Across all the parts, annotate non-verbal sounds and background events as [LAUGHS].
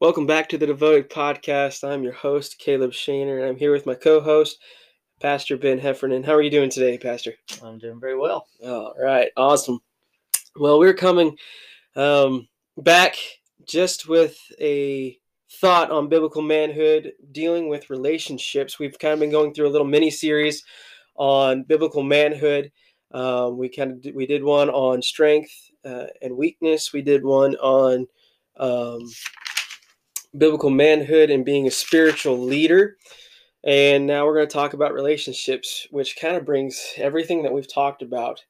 Welcome back to the Devoted Podcast. I'm your host, Caleb Shaner, and I'm here with my co host, Pastor Ben Heffernan. How are you doing today, Pastor? I'm doing very well. All right, awesome. Well, we're coming um, back just with a thought on biblical manhood, dealing with relationships. We've kind of been going through a little mini series on biblical manhood. Um, we kind of did, we did one on strength uh, and weakness. We did one on um, biblical manhood and being a spiritual leader. And now we're going to talk about relationships, which kind of brings everything that we've talked about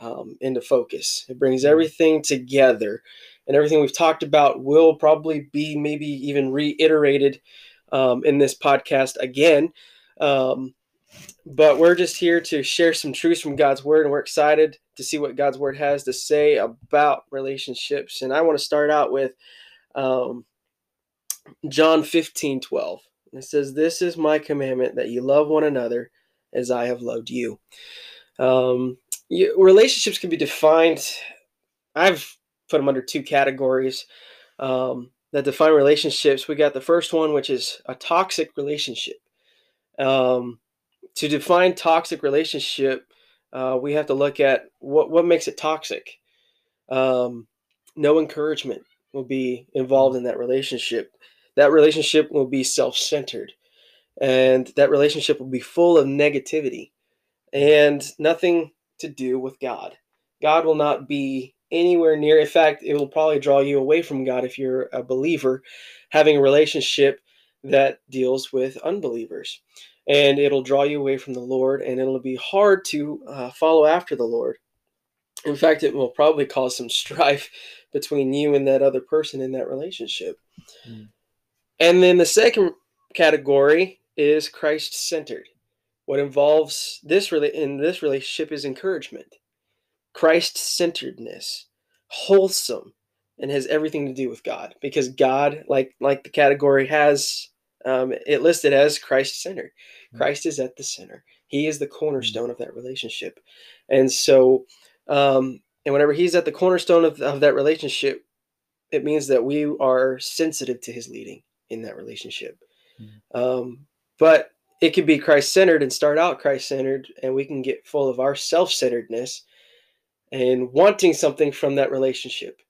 um, into focus. It brings everything together. And everything we've talked about will probably be maybe even reiterated um, in this podcast again. Um, but we're just here to share some truths from God's Word, and we're excited to see what God's Word has to say about relationships. And I want to start out with um, John 15 12. It says, This is my commandment that you love one another as I have loved you. Um, you relationships can be defined, I've put them under two categories um, that define relationships. We got the first one, which is a toxic relationship. Um, to define toxic relationship, uh, we have to look at what, what makes it toxic. Um, no encouragement will be involved in that relationship that relationship will be self centered. And that relationship will be full of negativity and nothing to do with God. God will not be anywhere near. In fact, it will probably draw you away from God if you're a believer, having a relationship that deals with unbelievers. And it'll draw you away from the Lord, and it'll be hard to uh, follow after the Lord. In fact, it will probably cause some [LAUGHS] strife between you and that other person in that relationship. Mm. And then the second category is Christ centered. What involves this really in this relationship is encouragement, Christ centeredness, wholesome, and has everything to do with God because God, like like the category has um, it listed as Christ centered. Hmm. Christ is at the center. He is the cornerstone of that relationship, and so um, and whenever He's at the cornerstone of, of that relationship, it means that we are sensitive to His leading in that relationship. Mm-hmm. Um, but it could be Christ centered and start out Christ centered, and we can get full of our self centeredness and wanting something from that relationship.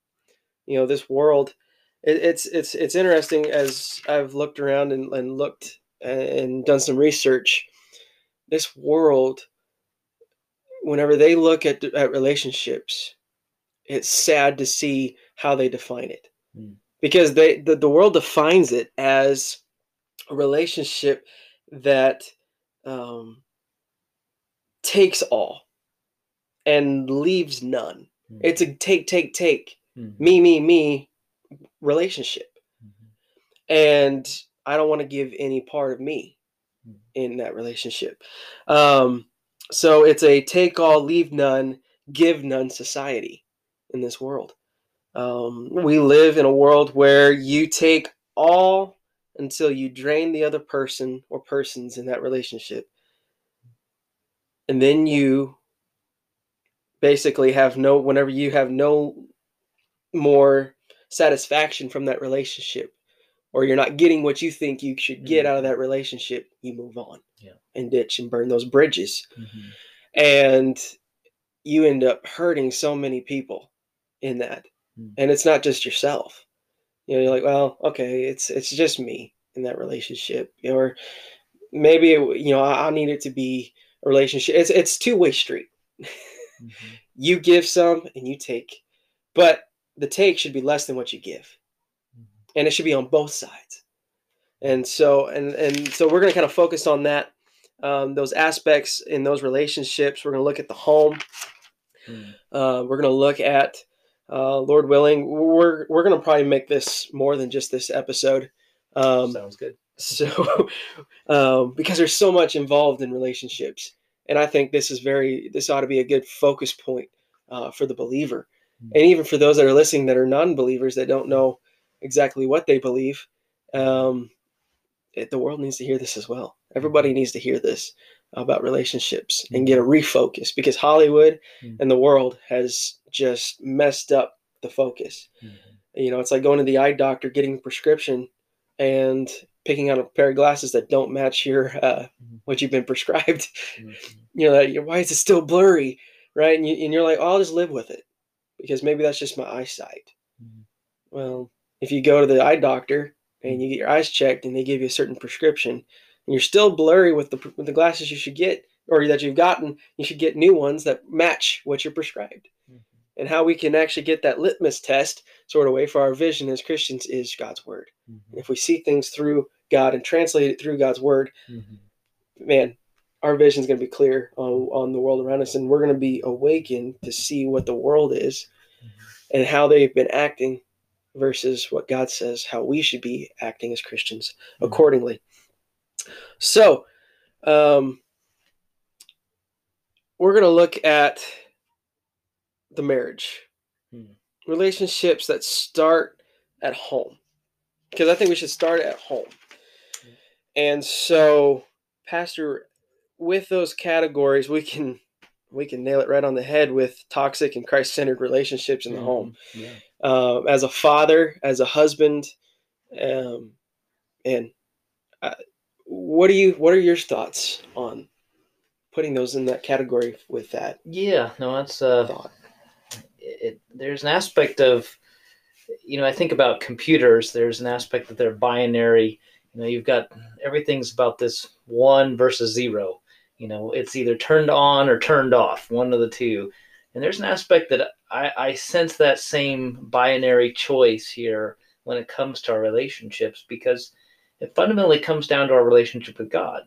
You know, this world, it, it's it's it's interesting as I've looked around and, and looked and done some research. This world, whenever they look at at relationships, it's sad to see how they define it. Mm because they the, the world defines it as a relationship that um, takes all and leaves none. Mm-hmm. It's a take, take, take, mm-hmm. me, me, me relationship. Mm-hmm. And I don't want to give any part of me mm. in that relationship. Um, so it's a take all, leave none, give none society in this world. Um, we live in a world where you take all until you drain the other person or persons in that relationship. And then you basically have no, whenever you have no more satisfaction from that relationship, or you're not getting what you think you should get mm-hmm. out of that relationship, you move on yeah. and ditch and burn those bridges. Mm-hmm. And you end up hurting so many people in that. Mm. And it's not just yourself. You know, you're like, well, okay, it's it's just me in that relationship, or maybe you know I, I need it to be a relationship. It's it's two way street. Mm-hmm. [LAUGHS] you give some and you take, but the take should be less than what you give, mm-hmm. and it should be on both sides. And so and and so we're going to kind of focus on that, um, those aspects in those relationships. We're going to look at the home. Mm. Uh, we're going to look at uh, Lord willing, we're we're gonna probably make this more than just this episode. Um, Sounds good. So, [LAUGHS] um, because there's so much involved in relationships, and I think this is very this ought to be a good focus point uh, for the believer, mm-hmm. and even for those that are listening that are non-believers that don't know exactly what they believe. Um, it, the world needs to hear this as well. Everybody hmm. needs to hear this about relationships and get a mm-hmm. refocus because Hollywood mm-hmm. and the world has just messed up the focus. Mm-hmm. You know, it's like going to the eye doctor, getting a prescription, and picking out a pair of glasses that don't match your uh, mm-hmm. what you've been [LAUGHS] prescribed. Mm-hmm. You know, why is it still blurry, right? And, you, and you're like, oh, I'll just live with it because maybe that's just my eyesight. Mm-hmm. Well, if you go to the eye doctor and mm-hmm. you get your eyes checked and they give you a certain prescription, and you're still blurry with the with the glasses you should get or that you've gotten, you should get new ones that match what you're prescribed. And how we can actually get that litmus test sort of way for our vision as Christians is God's word. Mm-hmm. If we see things through God and translate it through God's word, mm-hmm. man, our vision is going to be clear on, on the world around us, and we're going to be awakened to see what the world is mm-hmm. and how they've been acting versus what God says how we should be acting as Christians mm-hmm. accordingly. So, um, we're going to look at the marriage hmm. relationships that start at home because I think we should start at home. Hmm. And so, Pastor, with those categories, we can we can nail it right on the head with toxic and Christ-centered relationships in the mm-hmm. home. Yeah. Uh, as a father, as a husband, um, and uh, what do you what are your thoughts on putting those in that category with that. Yeah, no, that's uh, thought. There's an aspect of, you know, I think about computers. There's an aspect that they're binary. You know, you've got everything's about this one versus zero. You know, it's either turned on or turned off, one of the two. And there's an aspect that I, I sense that same binary choice here when it comes to our relationships because it fundamentally comes down to our relationship with God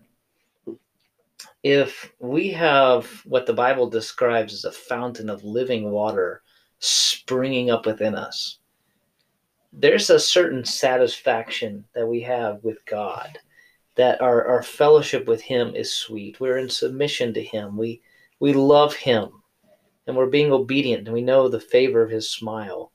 if we have what the Bible describes as a fountain of living water springing up within us, there's a certain satisfaction that we have with God, that our, our fellowship with Him is sweet. We're in submission to Him. We, we love Him and we're being obedient and we know the favor of His smile.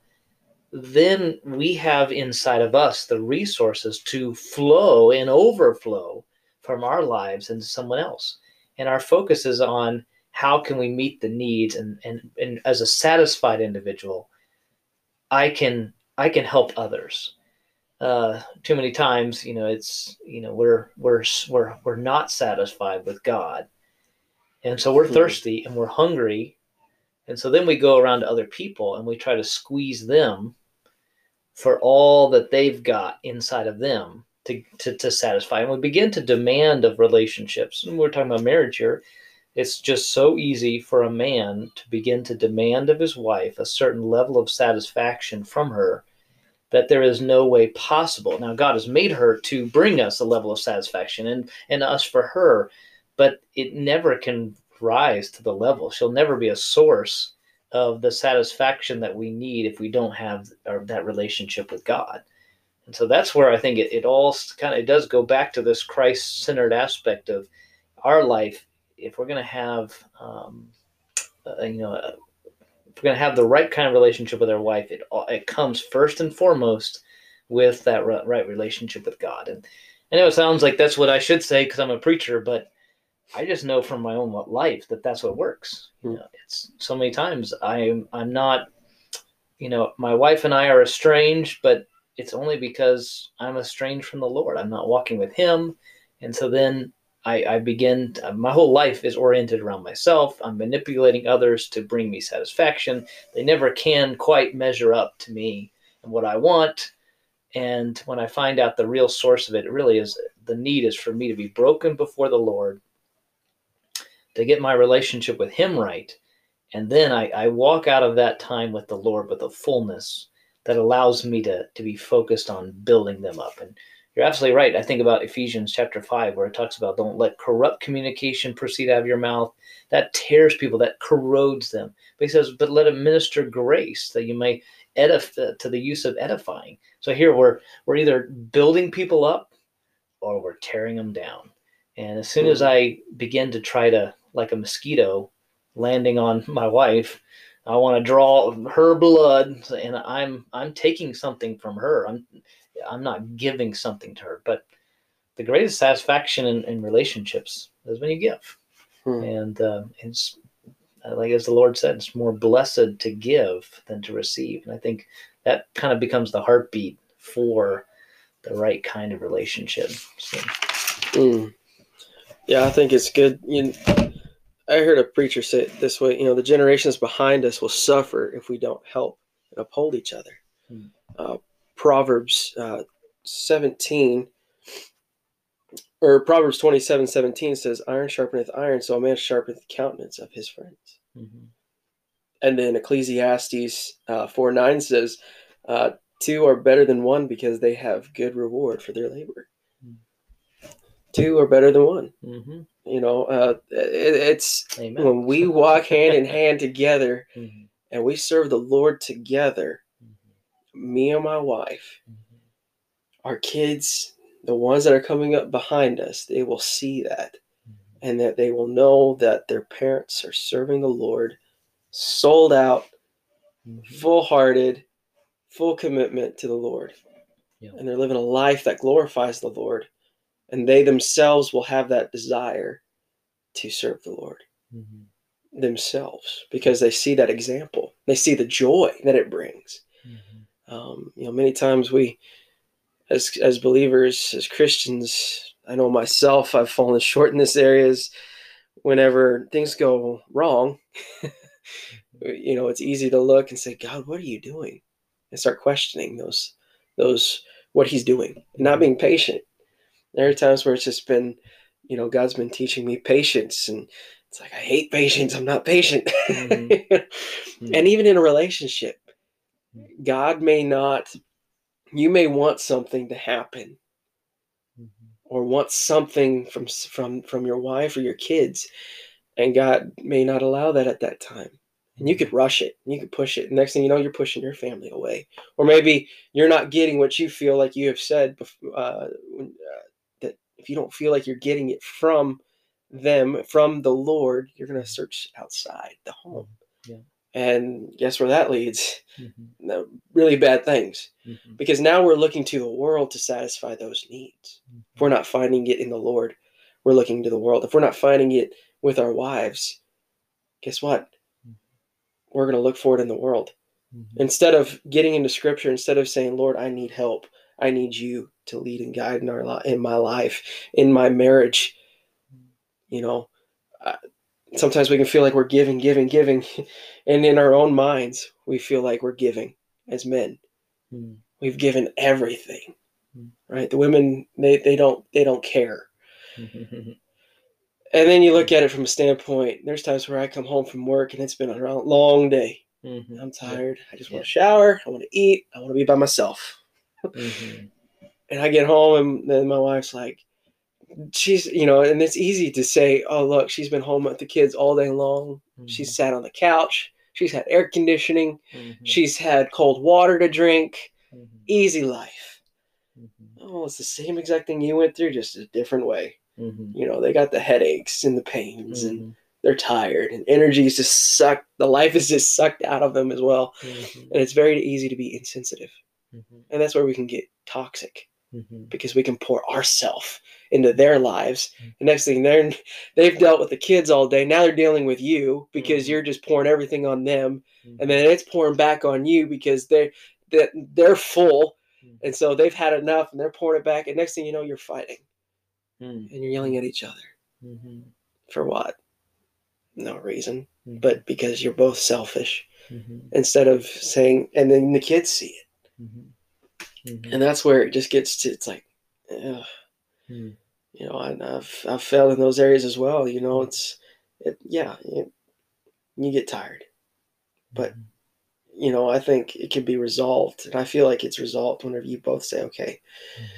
Then we have inside of us the resources to flow and overflow from our lives into someone else. And our focus is on how can we meet the needs and, and, and as a satisfied individual, I can I can help others. Uh, too many times, you know, it's you know we're we're we're we're not satisfied with God, and so we're mm-hmm. thirsty and we're hungry, and so then we go around to other people and we try to squeeze them for all that they've got inside of them, to, to, to satisfy. And we begin to demand of relationships. And we're talking about marriage here. It's just so easy for a man to begin to demand of his wife a certain level of satisfaction from her that there is no way possible. Now, God has made her to bring us a level of satisfaction and, and us for her, but it never can rise to the level. She'll never be a source of the satisfaction that we need if we don't have our, that relationship with God. And so that's where I think it, it all kind of it does go back to this Christ centered aspect of our life. If we're going to have, um, uh, you know, uh, if we're going to have the right kind of relationship with our wife, it it comes first and foremost with that right relationship with God. And I know it sounds like that's what I should say because I'm a preacher, but I just know from my own life that that's what works. You know, it's so many times I'm I'm not, you know, my wife and I are estranged, but it's only because I'm estranged from the Lord. I'm not walking with Him. And so then I, I begin, my whole life is oriented around myself. I'm manipulating others to bring me satisfaction. They never can quite measure up to me and what I want. And when I find out the real source of it, it really is the need is for me to be broken before the Lord, to get my relationship with Him right. And then I, I walk out of that time with the Lord with a fullness that allows me to to be focused on building them up. And you're absolutely right. I think about Ephesians chapter five, where it talks about don't let corrupt communication proceed out of your mouth. That tears people, that corrodes them. But he says, but let it minister grace that you may edify to the use of edifying. So here we're we're either building people up or we're tearing them down. And as soon as hmm. I begin to try to, like a mosquito, landing on [LAUGHS] my wife, I want to draw her blood, and I'm I'm taking something from her. I'm I'm not giving something to her. But the greatest satisfaction in, in relationships is when you give, hmm. and uh, it's like as the Lord said, it's more blessed to give than to receive. And I think that kind of becomes the heartbeat for the right kind of relationship. So, Mm. Yeah, I think it's good. You know, I heard a preacher say it this way. You know, the generations behind us will suffer if we don't help and uphold each other. Hmm. Uh, Proverbs uh, 17 or Proverbs 27 17 says, Iron sharpeneth iron, so a man sharpeneth the countenance of his friends. mhm. And then Ecclesiastes uh, 4 9 says, uh, Two are better than one because they have good reward for their labor. Hmm. Two are better than one. Mhm. You know, uh, it, it's Amen. when we walk hand in hand together [LAUGHS] Mhm. and we serve the Lord together. Me and my wife, Mhm. our kids, the ones that are coming up behind us, they will see that Mhm. and that they will know that their parents are serving the Lord, sold out, Mhm. full hearted, full commitment to the Lord. Yeah. And they're living a life that glorifies the Lord. And they themselves will have that desire to serve the Lord Mhm. themselves because they see that example. They see the joy that it brings. Um, you know, many times we, as as believers, as Christians, I know myself, I've fallen short in this areas. Whenever things go wrong, [LAUGHS] you know, it's easy to look and say, "God, what are you doing?" and start questioning those those what He's doing, and not being patient. There are times where it's just been, you know, God's been teaching me patience, and it's like I hate patience. I'm not patient. Mhm. [LAUGHS] and even in a relationship. God may not. You may want something to happen, Mhm. or want something from from from your wife or your kids, and God may not allow that at that time. And you could rush it, and you could push it. Next thing you know, you're pushing your family away, or maybe you're not getting what you feel like you have said uh, uh, that if you don't feel like you're getting it from them, from the Lord, you're going to search outside the home. Yeah. And guess where that leads? Mhm. Really bad things. Mhm. Because now we're looking to the world to satisfy those needs. If we're not finding it in the Lord, we're looking to the world. If we're not finding it with our wives, guess what? We're going to look for it in the world. Mhm. Instead of getting into scripture, instead of saying, Lord, I need help. I need you to lead and guide in our li- in my life, in my marriage. You know, uh, sometimes we can feel like we're giving, giving, giving, [LAUGHS] and in our own minds, we feel like we're giving as men. Mhm. We've given everything, Mm. right? The women they they don't they don't care. [LAUGHS] And then you look at it from a standpoint. There's times where I come home from work and it's been a long day. Mhm. I'm tired. I just want to shower. I want to eat. I want to be by myself. Mhm. And I get home and then my wife's like, she's, you know, and it's easy to say, oh, look, she's been home with the kids all day long. She's sat on the couch. She's had air conditioning. Mhm. She's had cold water to drink. Mhm. Easy life. Mhm. Oh, it's the same exact thing you went through, just a different way. Mhm. You know, they got the headaches and the pains and Mhm. they're tired and energy is just sucked. The life is just sucked out of them as well. And it's very easy to be insensitive. And that's where we can get toxic because we can pour ourself into their lives. Mhm. The next thing they're they've dealt with the kids all day. Now they're dealing with you because Mhm. you're just pouring everything on them. Mhm. And then it's pouring back on you because they that they're full. Mhm. And so they've had enough and they're pouring it back. And next thing you know, you're fighting Mhm. and you're yelling at each other. Mhm. For what? No reason. Mhm. But because you're both selfish. Mhm. Instead of saying and then the kids see it. Mhm. Mhm. And that's where it just gets to it's like ugh. Mhm. you know, and I've I've failed in those areas as well. You know, it's it, yeah, you, you get tired. But- You know, I think it can be resolved, and I feel like it's resolved whenever you both say, "Okay, Mhm.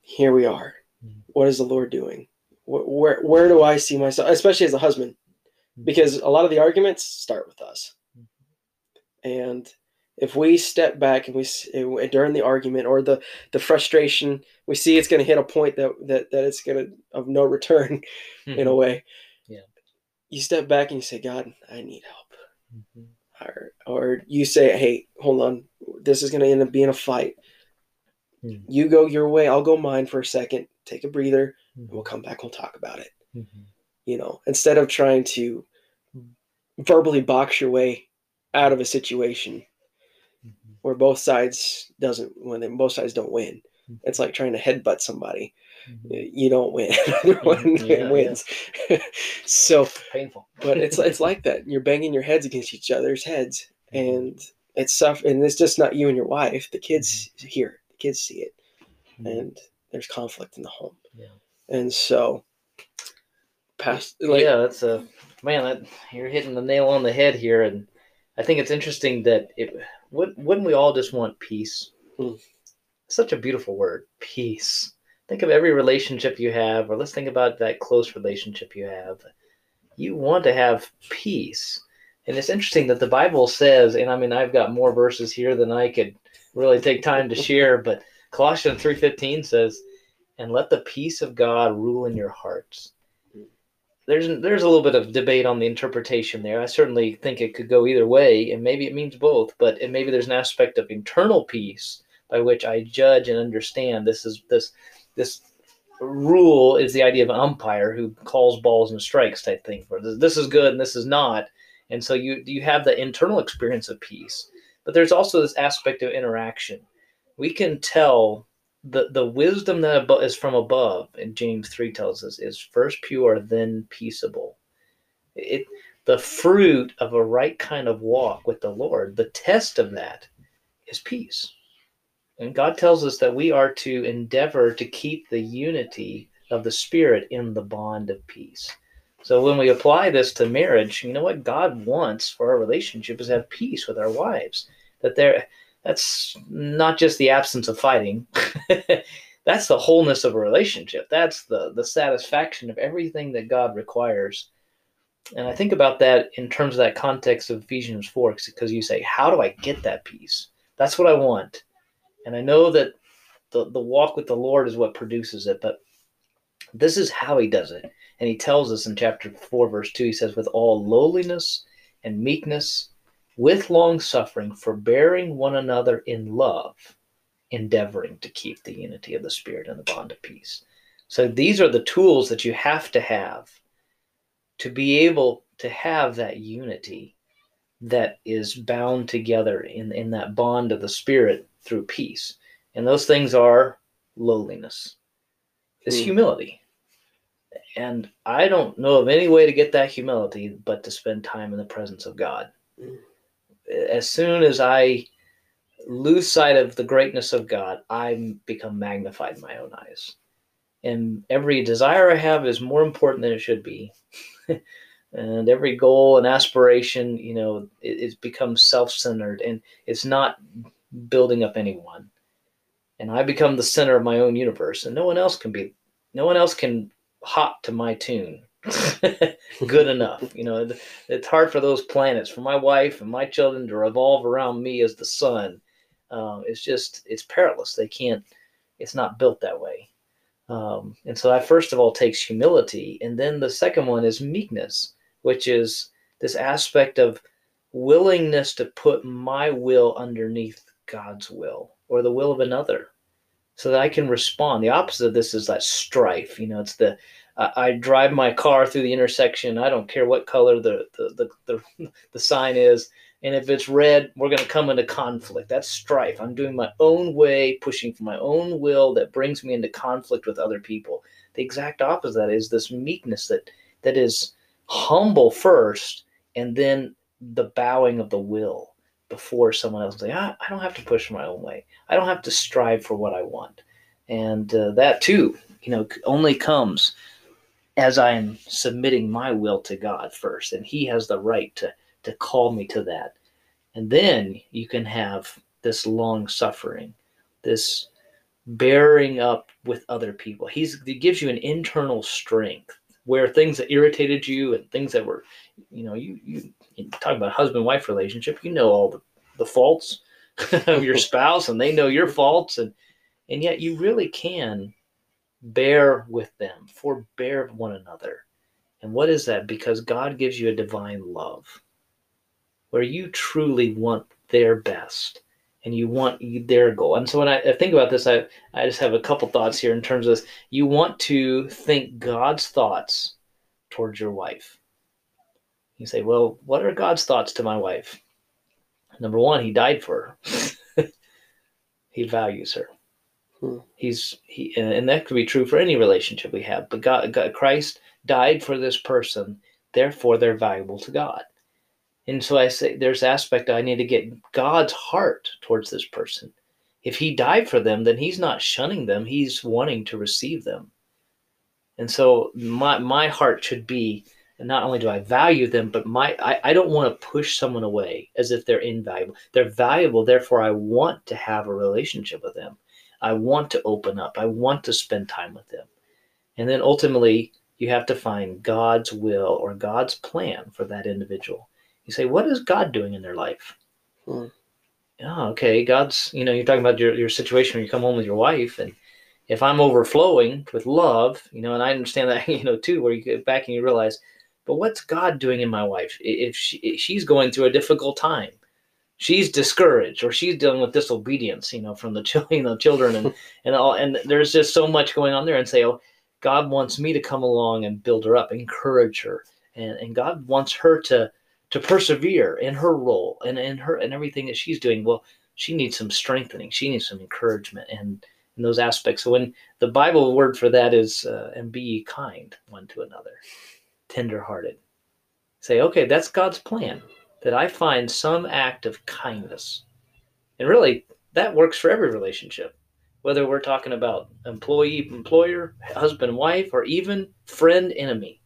here we are. Mhm. What is the Lord doing? Where where, where do I see myself, especially as a husband? Mhm. Because a lot of the arguments start with us, Mhm. and if we step back and we and during the argument or the the frustration, we see it's going to hit a point that that that it's going to of no return [LAUGHS] in a Mhm. way. Yeah. You step back and you say, God, I need help. Mhm. Or, or you say, hey, hold on, this is going to end up being a fight. Mhm. You go your way, I'll go mine for a second, take a breather, and we'll come back, we'll talk about it. Mhm. You know, instead of trying to verbally box your way out of a situation. Where both sides doesn't when they, both sides don't win. It's like trying to headbutt somebody. Mhm. You don't win. [LAUGHS] One Yeah, yeah. wins. [LAUGHS] so, Painful. but it's it's like that. You're banging your heads against each other's heads, Mm-hmm. and it's tough. And it's just not you and your wife. The kids hear it. The kids see it, Mhm. and there's conflict in the home. Yeah. And so, past like yeah, that's a man. That, you're hitting the nail on the head here, and I think it's interesting that it. Would, wouldn't we all just want peace? Mm. Such a beautiful word, peace. Think of every relationship you have, or let's think about that close relationship you have. You want to have peace, and it's interesting that the Bible says, and I mean, I've got more verses here than I could really take time to share, [LAUGHS] but Colossians three fifteen says, "And let the peace of God rule in your hearts." There's there's a little bit of debate on the interpretation there. I certainly think it could go either way, and maybe it means both. But and maybe there's an aspect of internal peace by which I judge and understand this is this this rule is the idea of an umpire who calls balls and strikes type thing. Where this- this is good and this is not, and so you you have the internal experience of peace. But there's also this aspect of interaction. We can tell the the wisdom that is from above and james 3 tells us is first pure then peaceable. It the fruit of a right kind of walk with the lord the test of that is peace. And god tells us that we are to endeavor to keep the unity of the spirit in the bond of peace. So when we apply this to marriage you know what? God wants for our relationship is have peace with our wives that there that's not just the absence of fighting. [LAUGHS] That's the wholeness of a relationship. That's the the satisfaction of everything that god requires. And i think about that in terms of that context of ephesians 4 because you say how do i get that peace? That's what i want. And i know that the, the walk with the lord is what produces it but this is how he does it. And he tells us in chapter 4 verse 2 he says with all lowliness and meekness with long suffering, forbearing one another in love, endeavoring to keep the unity of the Spirit and the bond of peace. So these are the tools that you have to have to be able to have that unity that is bound together in, in that bond of the Spirit through peace. And those things are lowliness, is Hmm. humility. And I don't know of any way to get that humility but to spend time in the presence of God as soon as I lose sight of the greatness of God, I become magnified in my own eyes. And every desire I have is more important than it should be. [LAUGHS] and every goal and aspiration, you know, it, it becomes self centered and it's not building up anyone. And I become the center of my own universe, and no one else can be, no one else can hop to my tune [LAUGHS] good enough. You know, it's hard for those planets, for my wife and my children to revolve around me as the sun. Um, it's just, it's perilous. They can't, it's not built that way. Um, and so that first of all takes humility. And then the second one is meekness, which is this aspect of willingness to put my will underneath God's will or the will of another so that I can respond. The opposite of this is that strife. You know, it's the, I drive my car through the intersection. I don't care what color the the, the, the, the sign is. And if it's red, we're going to come into conflict. That's strife. I'm doing my own way, pushing for my own will that brings me into conflict with other people. The exact opposite of that is this meekness that that is humble first, and then the bowing of the will before someone else. Say, I, I don't have to push my own way. I don't have to strive for what I want. And uh, that too, you know, only comes as I am submitting my will to God first, and He has the right to to call me to that. And then you can have this long suffering, this bearing up with other people. He's he gives you an internal strength where things that irritated you and things that were, you know, you you, you talk about husband wife relationship. You know all the the faults [LAUGHS] of your [LAUGHS] spouse, and they know your faults, and and yet you really can bear with them, forbear one another. And what is that? Because God gives you a divine love where you truly want their best and you want their goal. And so when I, think about this, I, I just have a couple thoughts here in terms of. You want to think God's thoughts towards your wife. You say, well, what are God's thoughts to my wife? Number one, he died for her. [LAUGHS] He values her. Hmm. He's he, and- that could be true for any relationship we have. But God, God, Christ died for this person, therefore they're valuable to God. And so I say, there's aspect I need to get God's heart towards this person. If He died for them, then He's not shunning them; He's wanting to receive them. And so my my heart should be not only do I value them, but my I, I don't want to push someone away as if they're invaluable. They're valuable, therefore I want to have a relationship with them. I want to open up. I want to spend time with them. And then ultimately you have to find God's will or God's plan for that individual. You say, what is God doing in their life? Hmm. Oh, okay. God's, you know, you're talking about your, your situation when you come home with your wife and if I'm overflowing with love, you know, and I understand that, [LAUGHS] you know, too, where you get back and you realize, but what's God doing in my wife? If, she, if she's going through a difficult time, she's discouraged or she's dealing with disobedience, you know, from the [LAUGHS] children, you know, children and, [LAUGHS] and all, and there's just so much going on there and say, oh, God wants me to come along and build her up, encourage her. And, and God wants her to, to persevere in her role and in her and everything that she's doing. Well, she needs some strengthening. She needs some encouragement and in those aspects. So when the Bible word for that is, uh, and be kind one to another, tenderhearted. Say, okay, that's God's plan that I find some act of kindness. And really, that works for every relationship, whether we're talking about employee, employer, husband, wife, or even friend, enemy.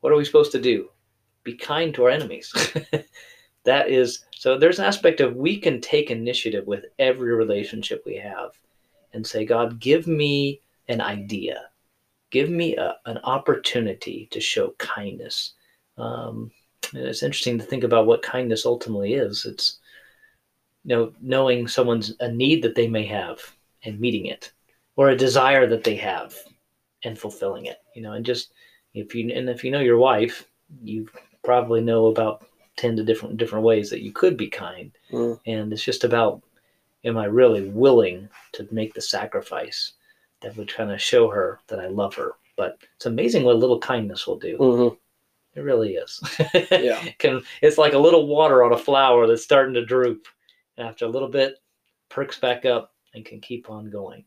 What are we supposed to do? Be kind to our enemies. [LAUGHS] that is, so there's an aspect of we can take initiative with every relationship we have and say, God, give me an idea. Give me a, an opportunity to show kindness. Um, it's interesting to think about what kindness ultimately is. It's you know knowing someone's a need that they may have and meeting it, or a desire that they have and fulfilling it. You know, and just if you and if you know your wife, you probably know about ten to different different ways that you could be kind. Hmm. And it's just about am I really willing to make the sacrifice that would kind of show her that I love her? But it's amazing what a little kindness will do. Mhm. It really is. Yeah. [LAUGHS] Can it's like a little water on a flower that's starting to droop. And after a little bit, perks back up and can keep on going.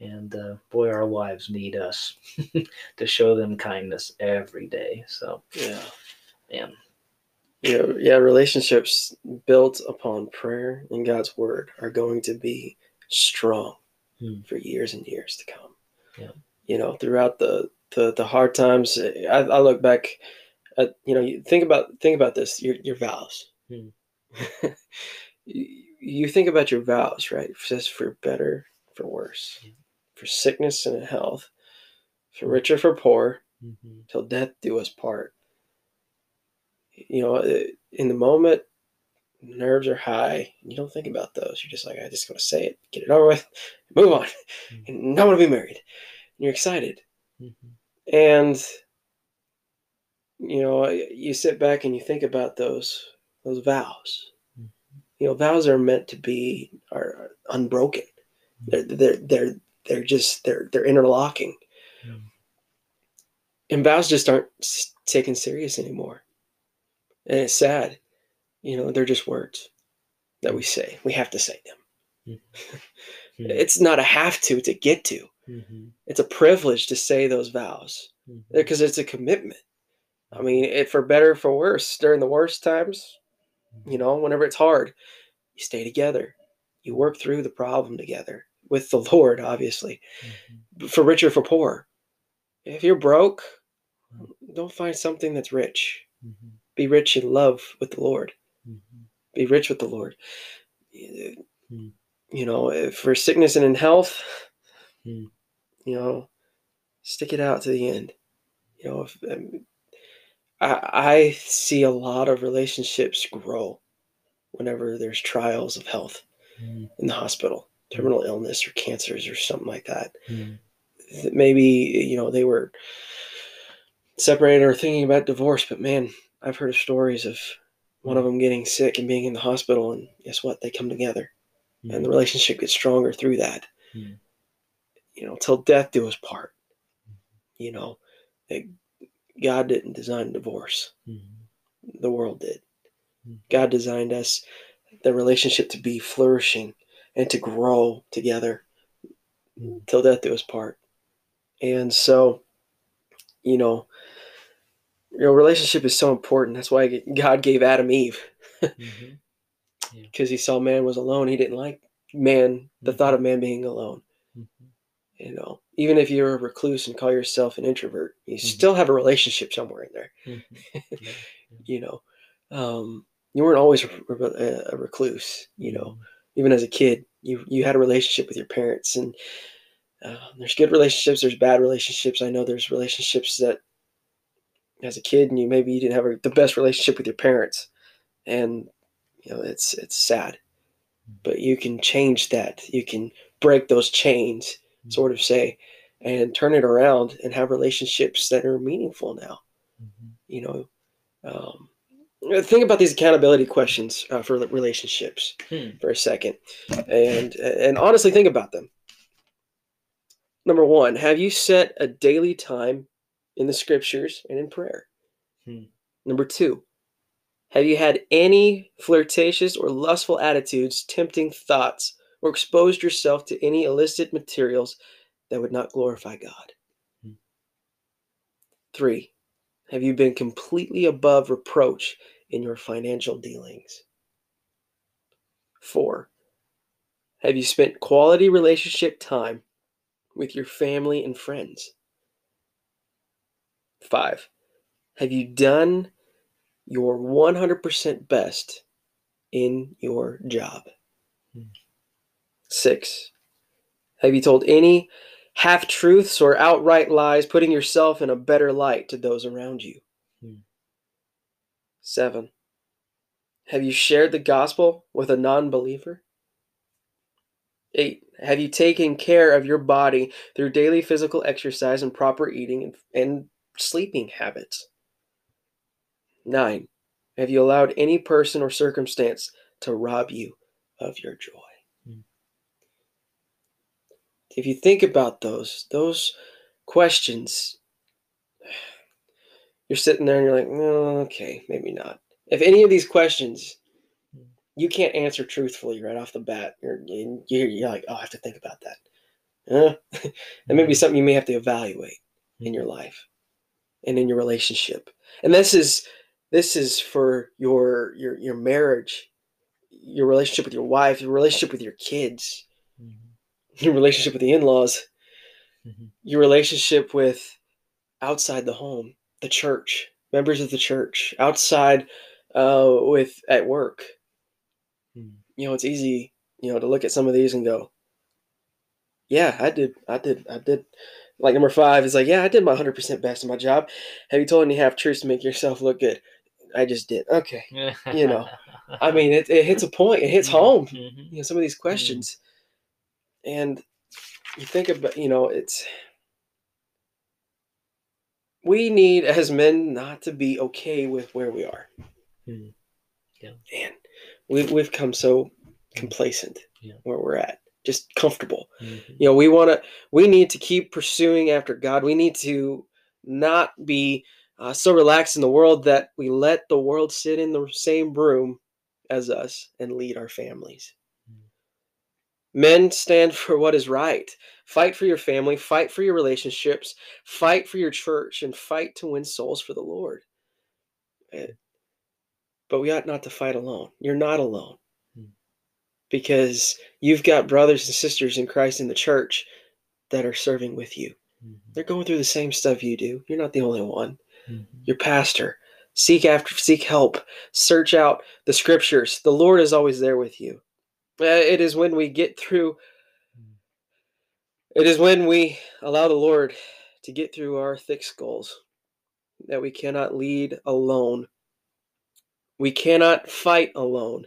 And uh, boy, our wives need us [LAUGHS] to show them kindness every day. So, Yeah. man, Yeah, yeah, relationships built upon prayer and God's word are going to be strong Hmm. for years and years to come. Yeah. You know, throughout the the, the hard times, I, I look back at you know, you think about think about this, your your vows. Hmm. [LAUGHS] you, you think about your vows, right? Says for better, for worse, Yeah. for sickness and health, for rich or for poor, mm-hmm. till death do us part. You know, uh, in the moment, nerves are high. You don't think about those. You're just like, I just want to say it, get it over with, move on, Mhm. and i want to be married. And you're excited, Mm-hmm. and you know, you sit back and you think about those those vows. Mhm. You know, vows are meant to be are unbroken. They're they're they're they're just they're they're interlocking. Mhm. And vows just aren't taken serious anymore. And it's sad. You know, they're just words that we say. We have to say them. Mhm. [LAUGHS] It's not a have to to get to. Mm-hmm. It's a privilege to say those vows because it's a commitment. I mean, it, for better or for worse, during the worst times, you know, whenever it's hard, you stay together. You work through the problem together with the [LAUGHS] Lord, obviously. Mm-hmm. For rich or for poor. If you're broke, don't find something that's rich. Mm-hmm. Be rich in love with the Lord. Mm-hmm. Be rich with the Lord. You Hmm. you know, if for sickness and in health, Hmm. you know, stick it out to the end. You know, if, um, I, I see a lot of relationships grow whenever there's trials of health Mm-hmm. in the hospital, terminal illness or cancers or something like that. That Maybe, you know, they were separated or thinking about divorce, but man, I've heard of stories of one of them getting sick and being in the hospital, and guess what? They come together, and the relationship gets stronger through that. Mhm. You know, till death do us part. You know, it, God didn't design divorce; Mm-hmm. the world did. Mhm. God designed us, the relationship to be flourishing and to grow together Mm. till death do us part. And so, you know, your relationship is so important. That's why God gave Adam Eve [LAUGHS] because he saw man was alone. He didn't like man, the thought of man being alone. You know, even if you're a recluse and call yourself an introvert, you Mhm. still have a relationship somewhere in there. [LAUGHS] Mhm. Yeah. You know, um, you weren't always a, recluse. You know, even as a kid, you you had a relationship with your parents, and uh, there's good relationships, there's bad relationships. I know there's relationships that, as a kid, and you maybe you didn't have a, the best relationship with your parents, and you know it's it's sad, but you can change that. You can break those chains, sort of say, and turn it around and have relationships that are meaningful now. Mhm. You know, um, think about these accountability questions uh, for relationships Hmm. for a second, and and honestly think about them. Number one, have you set a daily time in the scriptures and in prayer? Hmm. Number two, have you had any flirtatious or lustful attitudes, tempting thoughts, or exposed yourself to any illicit materials that would not glorify God? Hmm. Three, have you been completely above reproach in your financial dealings? Four, have you spent quality relationship time with your family and friends? Five, have you done your 100% best in your job? Hmm. Six, have you told any half truths or outright lies, putting yourself in a better light to those around you? Hmm. Seven, have you shared the gospel with a non believer? Eight, have you taken care of your body through daily physical exercise and proper eating and, and sleeping habits? Nine, have you allowed any person or circumstance to rob you of your joy? If you think about those, those questions, you're sitting there and you're like, no, okay, maybe not. If any of these questions you can't answer truthfully right off the bat, you're, you're, you're like, oh, I have to think about that. Huh? [LAUGHS] that may be mm-hmm. something you may have to evaluate in your mm-hmm. life and in your relationship. And this is this is for your your your marriage, your relationship with your wife, your relationship with your kids. Your relationship with the in-laws, Mhm. your relationship with outside the home, the church, members of the church, outside uh, with at work. Mhm. You know, it's easy, you know, to look at some of these and go, "Yeah, I did, I did, I did." Like number five is like, "Yeah, I did my hundred percent best in my job." Have you told any half truths to make yourself look good? I just did. Okay, [LAUGHS] you know, I mean, it, it hits a point. It hits home. Mhm. You know, some of these questions, and you think about, you know, it's we need as men not to be okay with where we are. Mhm. Yeah. And we've we've come so complacent Yeah. where we're at, just comfortable. Mhm. You know, we want to. We need to keep pursuing after God. We need to not be uh, so relaxed in the world that we let the world sit in the same room as us and lead our families. Men stand [LAUGHS] for what is right. Fight for your family, fight for your relationships, fight for your church, and fight to win souls for the Lord. Eh, But we ought not to fight alone. You're not alone. Mm. Because you've got brothers and sisters in Christ in the church that are serving with you. Mhm. They're going through the same stuff you do. You're not the only one. Mhm. Your pastor. Seek after seek help. Search out the scriptures. The Lord is always there with you. Uh, It is when we get through it is when we allow the Lord to get through our thick skulls that we cannot lead alone. We cannot fight alone.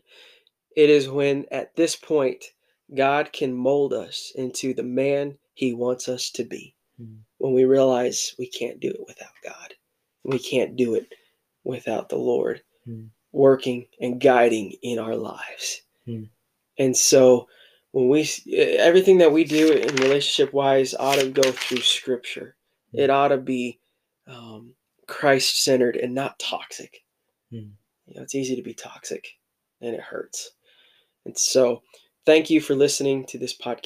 It is when, at this point, God can mold us into the man he wants us to be. Mhm. When we realize we can't do it without God, we can't do it without the Lord Mhm. working and guiding in our lives. Mhm. And so, when we everything that we do in relationship wise ought to go through Scripture. It ought to be um, Christ centered and not toxic. Mhm. You know, it's easy to be toxic, and it hurts. And so, Thank you for listening to this podcast.